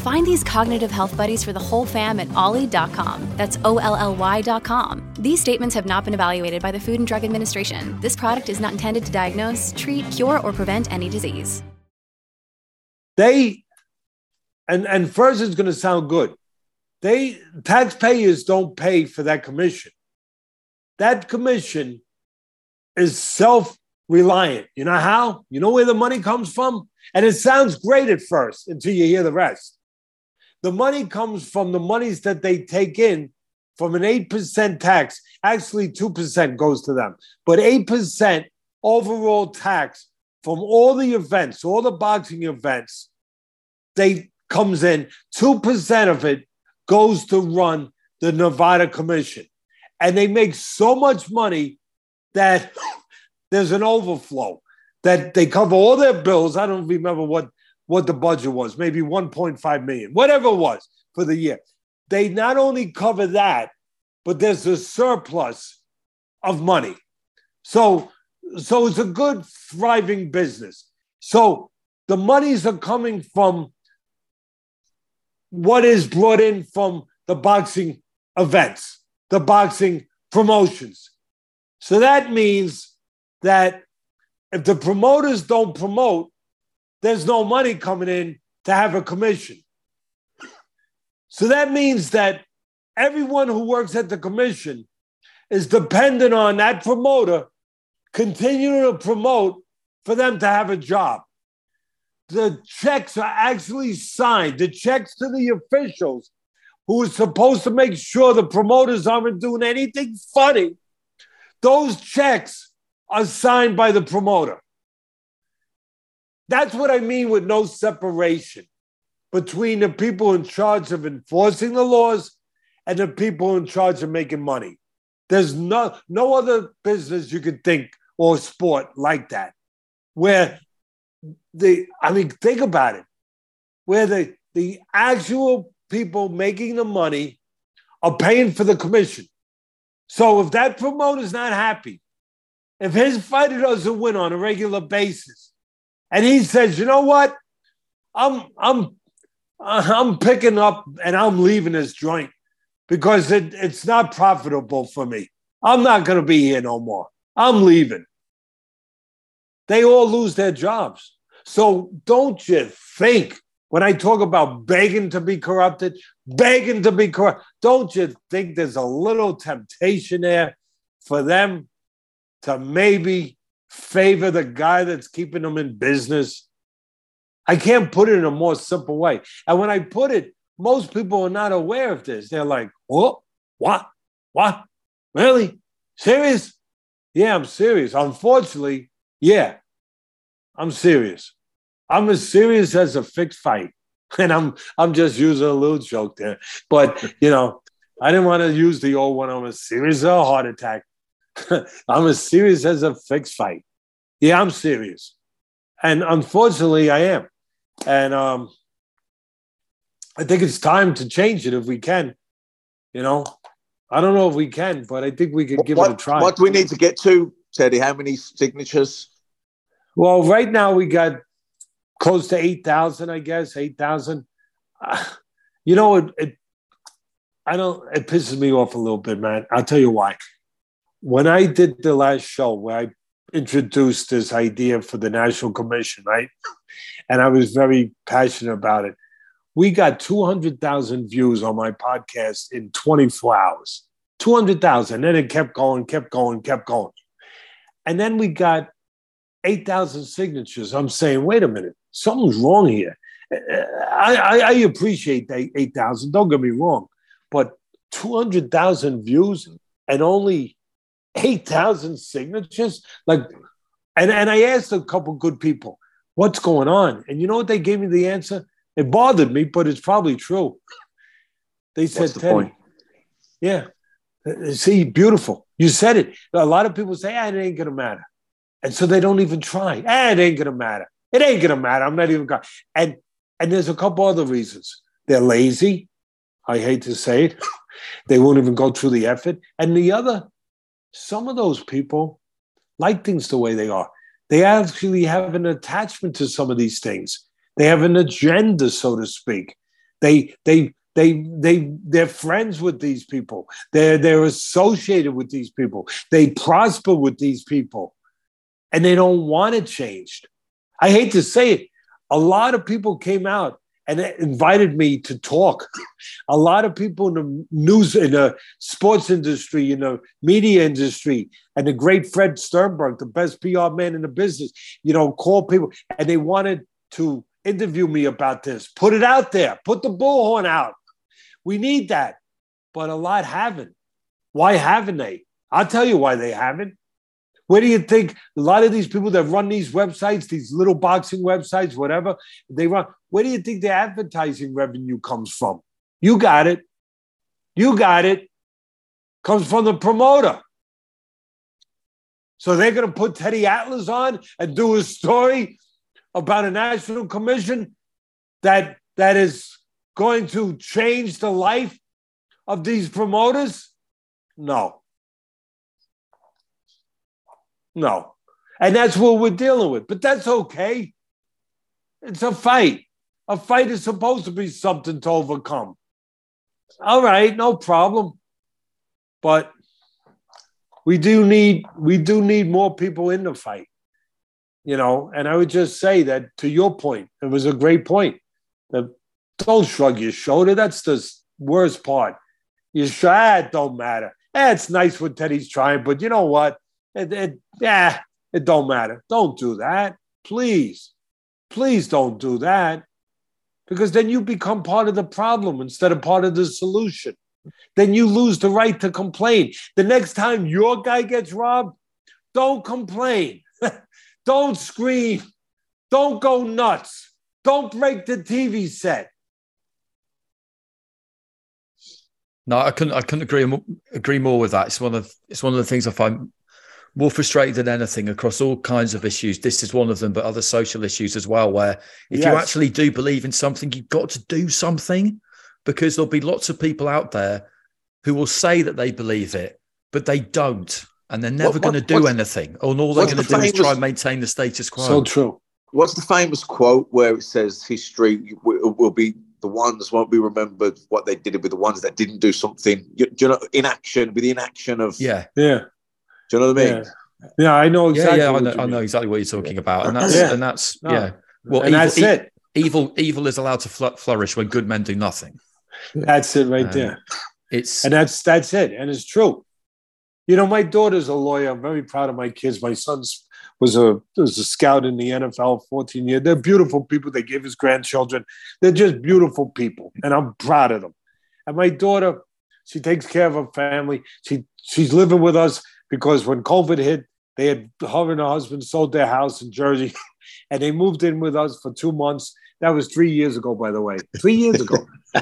Find these cognitive health buddies for the whole fam at olly.com. That's O L L Y.com. These statements have not been evaluated by the Food and Drug Administration. This product is not intended to diagnose, treat, cure, or prevent any disease. They and and first it's gonna sound good. They taxpayers don't pay for that commission. That commission is self-reliant. You know how? You know where the money comes from? And it sounds great at first until you hear the rest. The money comes from the monies that they take in from an 8% tax. Actually, 2% goes to them, but 8% overall tax from all the events, all the boxing events, they comes in, 2% of it goes to run the Nevada Commission. And they make so much money that there's an overflow that they cover all their bills. I don't remember what, what the budget was, maybe 1.5 million, whatever it was for the year. They not only cover that, but there's a surplus of money. So, so it's a good, thriving business. So the monies are coming from what is brought in from the boxing events, the boxing promotions. So that means that if the promoters don't promote, there's no money coming in to have a commission. So that means that everyone who works at the commission is dependent on that promoter continuing to promote for them to have a job. The checks are actually signed, the checks to the officials who are supposed to make sure the promoters aren't doing anything funny. Those checks are signed by the promoter. That's what I mean with no separation between the people in charge of enforcing the laws and the people in charge of making money. There's no no other business you could think or sport like that, where the I mean, think about it, where the the actual people making the money are paying for the commission. So if that promoter's not happy, if his fighter doesn't win on a regular basis, and he says, you know what, I'm I'm I'm picking up and I'm leaving this joint because it, it's not profitable for me. I'm not going to be here no more. I'm leaving. They all lose their jobs. So don't you think when I talk about begging to be corrupted, begging to be corrupt, don't you think there's a little temptation there for them to maybe favor the guy that's keeping them in business? I can't put it in a more simple way. And when I put it, most people are not aware of this. They're like, what? What? What? Really? Serious? Yeah, I'm serious. Unfortunately, yeah, I'm serious. I'm as serious as a fixed fight. And I'm I'm just using a little joke there. But you know, I didn't want to use the old one. I'm as serious as a heart attack. I'm as serious as a fixed fight. Yeah, I'm serious. And unfortunately, I am. And um, I think it's time to change it if we can. You know, I don't know if we can, but I think we could give what, it a try. What do we need to get to, Teddy? How many signatures? Well, right now we got close to 8,000, I guess, 8,000. Uh, you know, it, it, I don't, it pisses me off a little bit, man. I'll tell you why. When I did the last show where I introduced this idea for the National Commission, right? And I was very passionate about it. We got 200,000 views on my podcast in 24 hours. 200,000. Then it kept going, kept going, kept going. And then we got 8,000 signatures. I'm saying, wait a minute, something's wrong here. Uh, uh, I, I, I appreciate the 8,000, don't get me wrong, but 200,000 views and only 8,000 signatures? Like, and, and I asked a couple good people, what's going on? And you know what they gave me the answer? It bothered me, but it's probably true. They said, the Teddy, point? yeah, Uh, see, beautiful. You said it. A lot of people say, ah, it ain't gonna matter. And so they don't even try. Ah, it ain't gonna matter. It ain't gonna matter. I'm not even going. And and there's a couple other reasons. They're lazy. I hate to say it. they won't even go through the effort. And the other, some of those people like things the way they are. They actually have an attachment to some of these things. They have an agenda, so to speak. They they they they they're friends with these people. They're they're associated with these people. They prosper with these people, and they don't want it changed. I hate to say it. A lot of people came out and invited me to talk. A lot of people in the news, in the sports industry, in the media industry, and the great Fred Sternburg, the best PR man in the business, you know, call people and they wanted to interview me about this. Put it out there. Put the bullhorn out. We need that. But a lot haven't. Why haven't they? I'll tell you why they haven't. Where do you think a lot of these people that run these websites, these little boxing websites, whatever they run, where do you think the advertising revenue comes from? You got it. You got it. Comes from the promoter. So they're going to put Teddy Atlas on and do a story about a national commission that that is going to change the life of these promoters? No. No. And that's what we're dealing with. But that's okay. It's a fight. A fight is supposed to be something to overcome. All right, no problem. But we do need we do need more people in the fight. You know, and I would just say that to your point, it was a great point. That don't shrug your shoulder. That's the worst part. You sure ah, it don't matter. Eh, it's nice what Teddy's trying, but you know what? It, it, yeah, it don't matter. Don't do that. Please. Please don't do that. Because then you become part of the problem instead of part of the solution. Then you lose the right to complain. The next time your guy gets robbed, don't complain. don't scream. Don't go nuts. Don't break the TV set. No, I couldn't. I couldn't agree agree more with that. It's one of it's one of the things I find more frustrated than anything across all kinds of issues. This is one of them, but other social issues as well. Where if Yes. you actually do believe in something, you've got to do something because there'll be lots of people out there who will say that they believe it, but they don't, and they're never What- going to do anything. And all they're what's going to the do is try and maintain the status quo. So true. What's the famous quote where it says history will, will be the ones won't be remembered what they did with the ones that didn't do something? You, do you know inaction with the inaction of? yeah. Yeah. Do you know what I mean? Yeah. Yeah, I know exactly. yeah, yeah, I what know, you I know mean. exactly what you're talking about, and that's Yeah. and that's No. yeah. Well, and evil, that's e- it. Evil, evil is allowed to fl- flourish when good men do nothing. That's it right Um, there. It's And that's that's it. And it's true. You know, my daughter's a lawyer. I'm very proud of my kids. My son's was a was a scout in the NFL 14 years. They're beautiful people. They gave his grandchildren. They're just beautiful people. And I'm proud of them. And my daughter, she takes care of her family. She she's living with us because when COVID hit, they had her and her husband sold their house in Jersey and they moved in with us for two months. That was three years ago, by the way. Three years ago.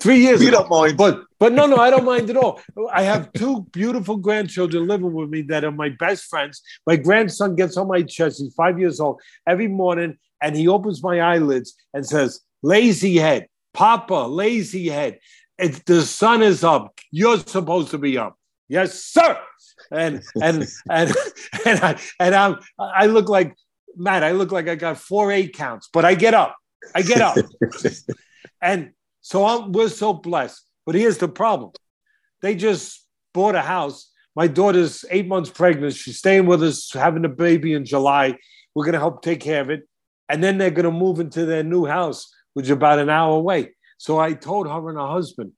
Three years. You ago. don't mind. But but no, no, I don't mind at all. I have two beautiful grandchildren living with me that are my best friends. My grandson gets on my chest. He's five years old every morning, and he opens my eyelids and says, "Lazy head, Papa, lazy head. It's the sun is up. You're supposed to be up." Yes, sir. And and and and I and I'm I look like Matt. I look like I got four eight counts, but I get up. I get up. and so I'm, we're so blessed. But here's the problem they just bought a house. My daughter's eight months pregnant. She's staying with us, having a baby in July. We're going to help take care of it. And then they're going to move into their new house, which is about an hour away. So I told her and her husband,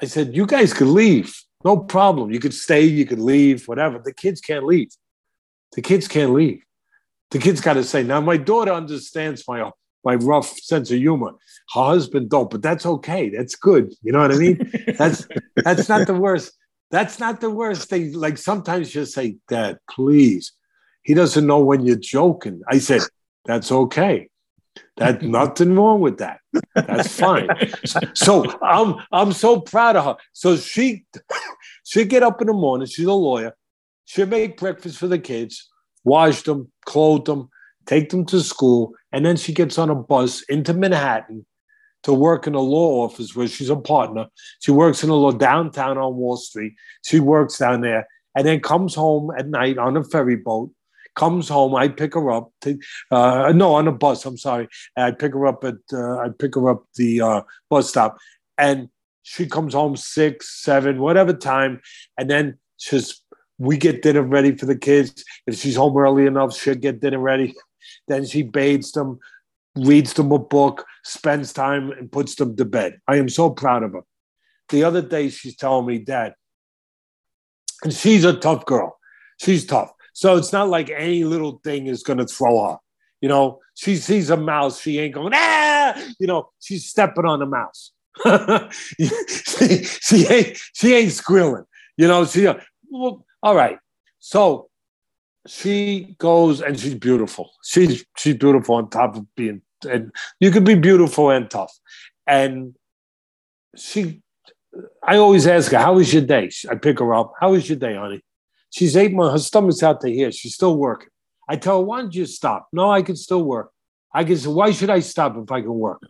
I said, You guys could leave. No problem. You could stay, you could leave, whatever. The kids can't leave. The kids can't leave. The kids got to say, Now, my daughter understands my my rough sense of humor. Her husband don't, but that's okay. That's good. You know what I mean? that's that's not the worst. That's not the worst thing. Like sometimes you'll say, Dad, please. He doesn't know when you're joking. I said, That's okay. That's nothing wrong with that. That's fine. So I'm I'm so proud of her. So she she'll get up in the morning. She's a lawyer. She'll make breakfast for the kids, wash them, clothe them, take them to school, and then she gets on a bus into Manhattan to work in a law office where she's a partner. She works in a law downtown on Wall Street. She works down there and then comes home at night on a ferry boat. Comes home, I pick her up. To, uh, no, on a bus. I'm sorry. I pick her up at uh, I pick her up the uh, bus stop, and she comes home six, seven, whatever time, and then she's we get dinner ready for the kids. If she's home early enough, she'll get dinner ready. Then she bathes them, reads them a book, spends time, and puts them to bed. I am so proud of her. The other day, she's telling me, Dad, and she's a tough girl. She's tough. So it's not like any little thing is going to throw her. You know, she sees a mouse, she ain't going, ah, you know, she's stepping on the mouse. she, she, ain't, she ain't squealing. You know, she, well, all right. So she goes and she's beautiful. She's she's beautiful on top of being and you can be beautiful and tough. And she I always ask her, How was your day? I pick her up. How was your day, honey? She's eight months, her stomach's out to here. She's still working. I tell her, Why don't you stop? No, I can still work. I can say, Why should I stop if I can work?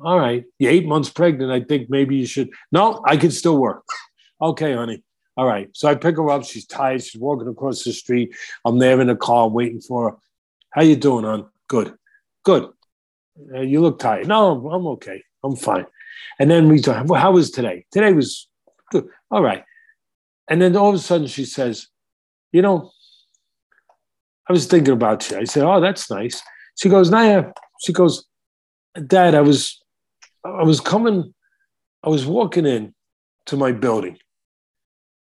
All right. You're eight months pregnant. I think maybe you should. No, I can still work. Okay, honey. All right. So I pick her up. She's tired. She's walking across the street. I'm there in the car waiting for her. How you doing, hon? Good. Good. Uh, you look tired. No, I'm okay. I'm fine. And then we talk, well, how was today? Today was good. All right. And then all of a sudden she says, you know, I was thinking about you. I said, oh, that's nice. She goes, Naya, she goes, Dad, I was, I was coming, I was walking in to my building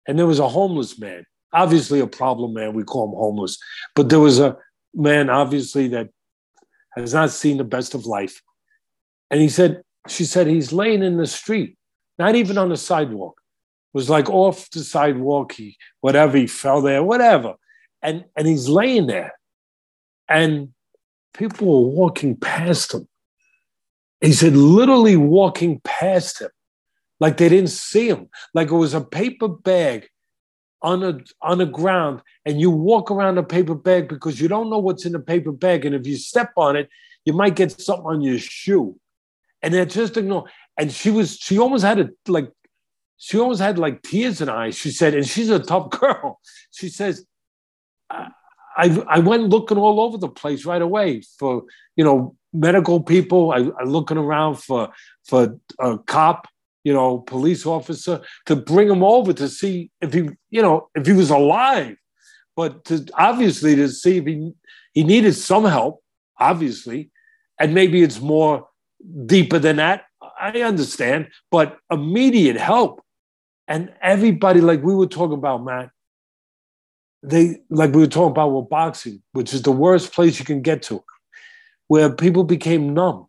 and there was a homeless man, obviously a problem man. We call him homeless, but there was a man, obviously, that has not seen the best of life. And he said, she said, he's laying in the street, not even on the sidewalk. Was like off the sidewalk, he whatever, he fell there, whatever. And and he's laying there. And people were walking past him. He said, literally walking past him like they didn't see him, like it was a paper bag on a on the ground, and you walk around a paper bag because you don't know what's in the paper bag, and if you step on it, you might get something on your shoe, and they're just ignore. And she was she almost had a like she almost had like tears in her eyes. She said, and she's a tough girl. She says, I, I went looking all over the place right away for you know medical people. I, I looking around for for a cop you know, police officer to bring him over to see if he, you know, if he was alive. But to obviously to see if he he needed some help, obviously, and maybe it's more deeper than that. I understand, but immediate help. And everybody, like we were talking about, Matt, they like we were talking about with boxing, which is the worst place you can get to, where people became numb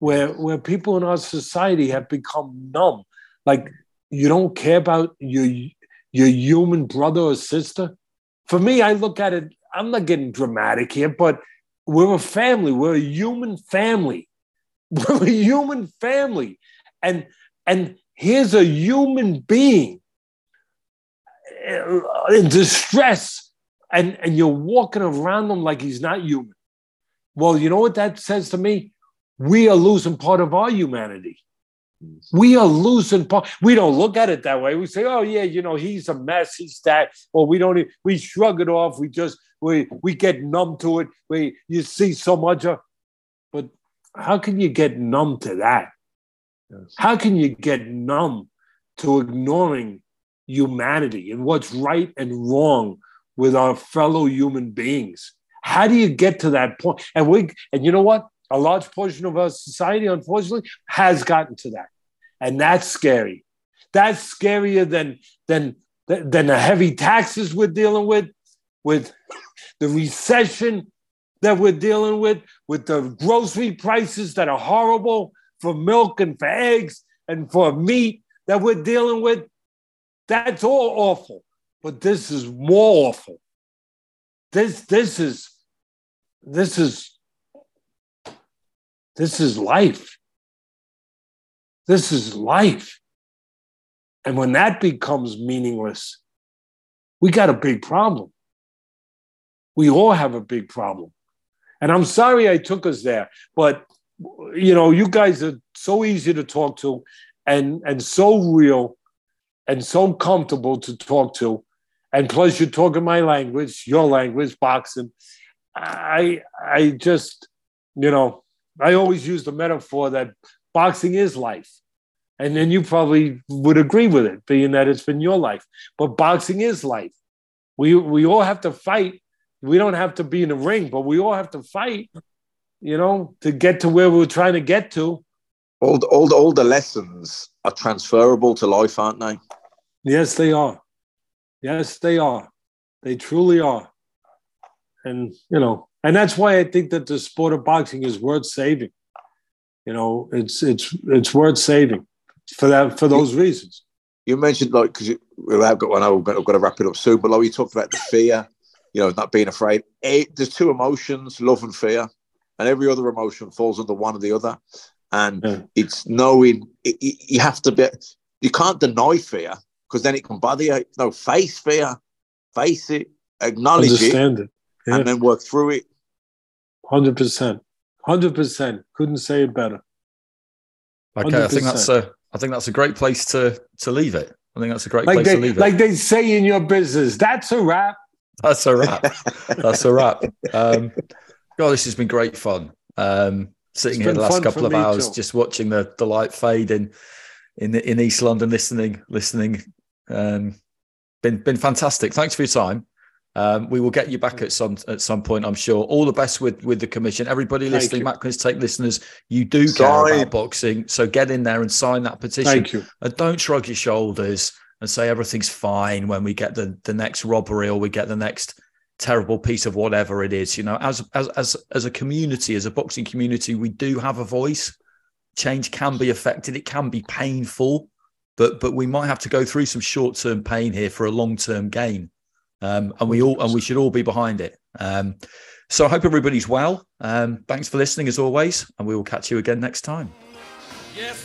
where where people in our society have become numb. Like you don't care about your your human brother or sister. For me, I look at it. I'm not getting dramatic here, but we're a family. We're a human family. We're a human family. And and here's a human being in distress, and, and you're walking around him like he's not human. Well, you know what that says to me? We are losing part of our humanity. We are losing part. We don't look at it that way. We say, "Oh yeah, you know, he's a mess. He's that," or we don't. We shrug it off. We just we we get numb to it. We you see so much of, but how can you get numb to that? Yes. How can you get numb to ignoring humanity and what's right and wrong with our fellow human beings? How do you get to that point? And we and you know what? A large portion of our society, unfortunately, has gotten to that. And that's scary. That's scarier than than than the heavy taxes we're dealing with, with the recession that we're dealing with, with the grocery prices that are horrible for milk and for eggs and for meat that we're dealing with. That's all awful. But this is more awful. This this is this is this is life. This is life. And when that becomes meaningless, we got a big problem. We all have a big problem. And I'm sorry I took us there, but you know, you guys are so easy to talk to and and so real and so comfortable to talk to. And plus you're talking my language, your language, boxing. I I just, you know, I always use the metaphor that boxing is life. And then you probably would agree with it, being that it's been your life. But boxing is life. We we all have to fight we don't have to be in the ring, but we all have to fight, you know, to get to where we're trying to get to. All the, all the, all the lessons are transferable to life, aren't they? Yes, they are. Yes, they are. They truly are. And, you know, and that's why I think that the sport of boxing is worth saving. You know, it's it's it's worth saving for that for those reasons. You mentioned like because I've got one. I've got, I've got to wrap it up soon. But like you talked about the fear you know, not being afraid. Eight, there's two emotions, love and fear, and every other emotion falls under one or the other. And yeah. it's knowing it, it, you have to be, you can't deny fear because then it can bother you. No, face fear, face it, acknowledge Understand it, it yeah. and then work through it. 100%. 100%. Couldn't say it better. Okay, 100%. I think that's a I think that's a great place to to leave it. I think that's a great like place they, to leave it. Like they say in your business, that's a wrap. That's a wrap. That's a wrap. Um, God, this has been great fun. Um, sitting here the last couple of hours, too. just watching the the light fade in in in East London, listening, listening. Um, been been fantastic. Thanks for your time. Um, we will get you back at some at some point, I'm sure. All the best with with the commission. Everybody Thank listening, Matt Take listeners, you do sign. care about boxing, so get in there and sign that petition. Thank you. And don't shrug your shoulders and say everything's fine when we get the the next robbery or we get the next terrible piece of whatever it is. You know, as as as as a community, as a boxing community, we do have a voice. Change can be affected. It can be painful, but but we might have to go through some short term pain here for a long term gain. Um, and we all and we should all be behind it. Um, so I hope everybody's well. Um, thanks for listening as always, and we will catch you again next time. Yes,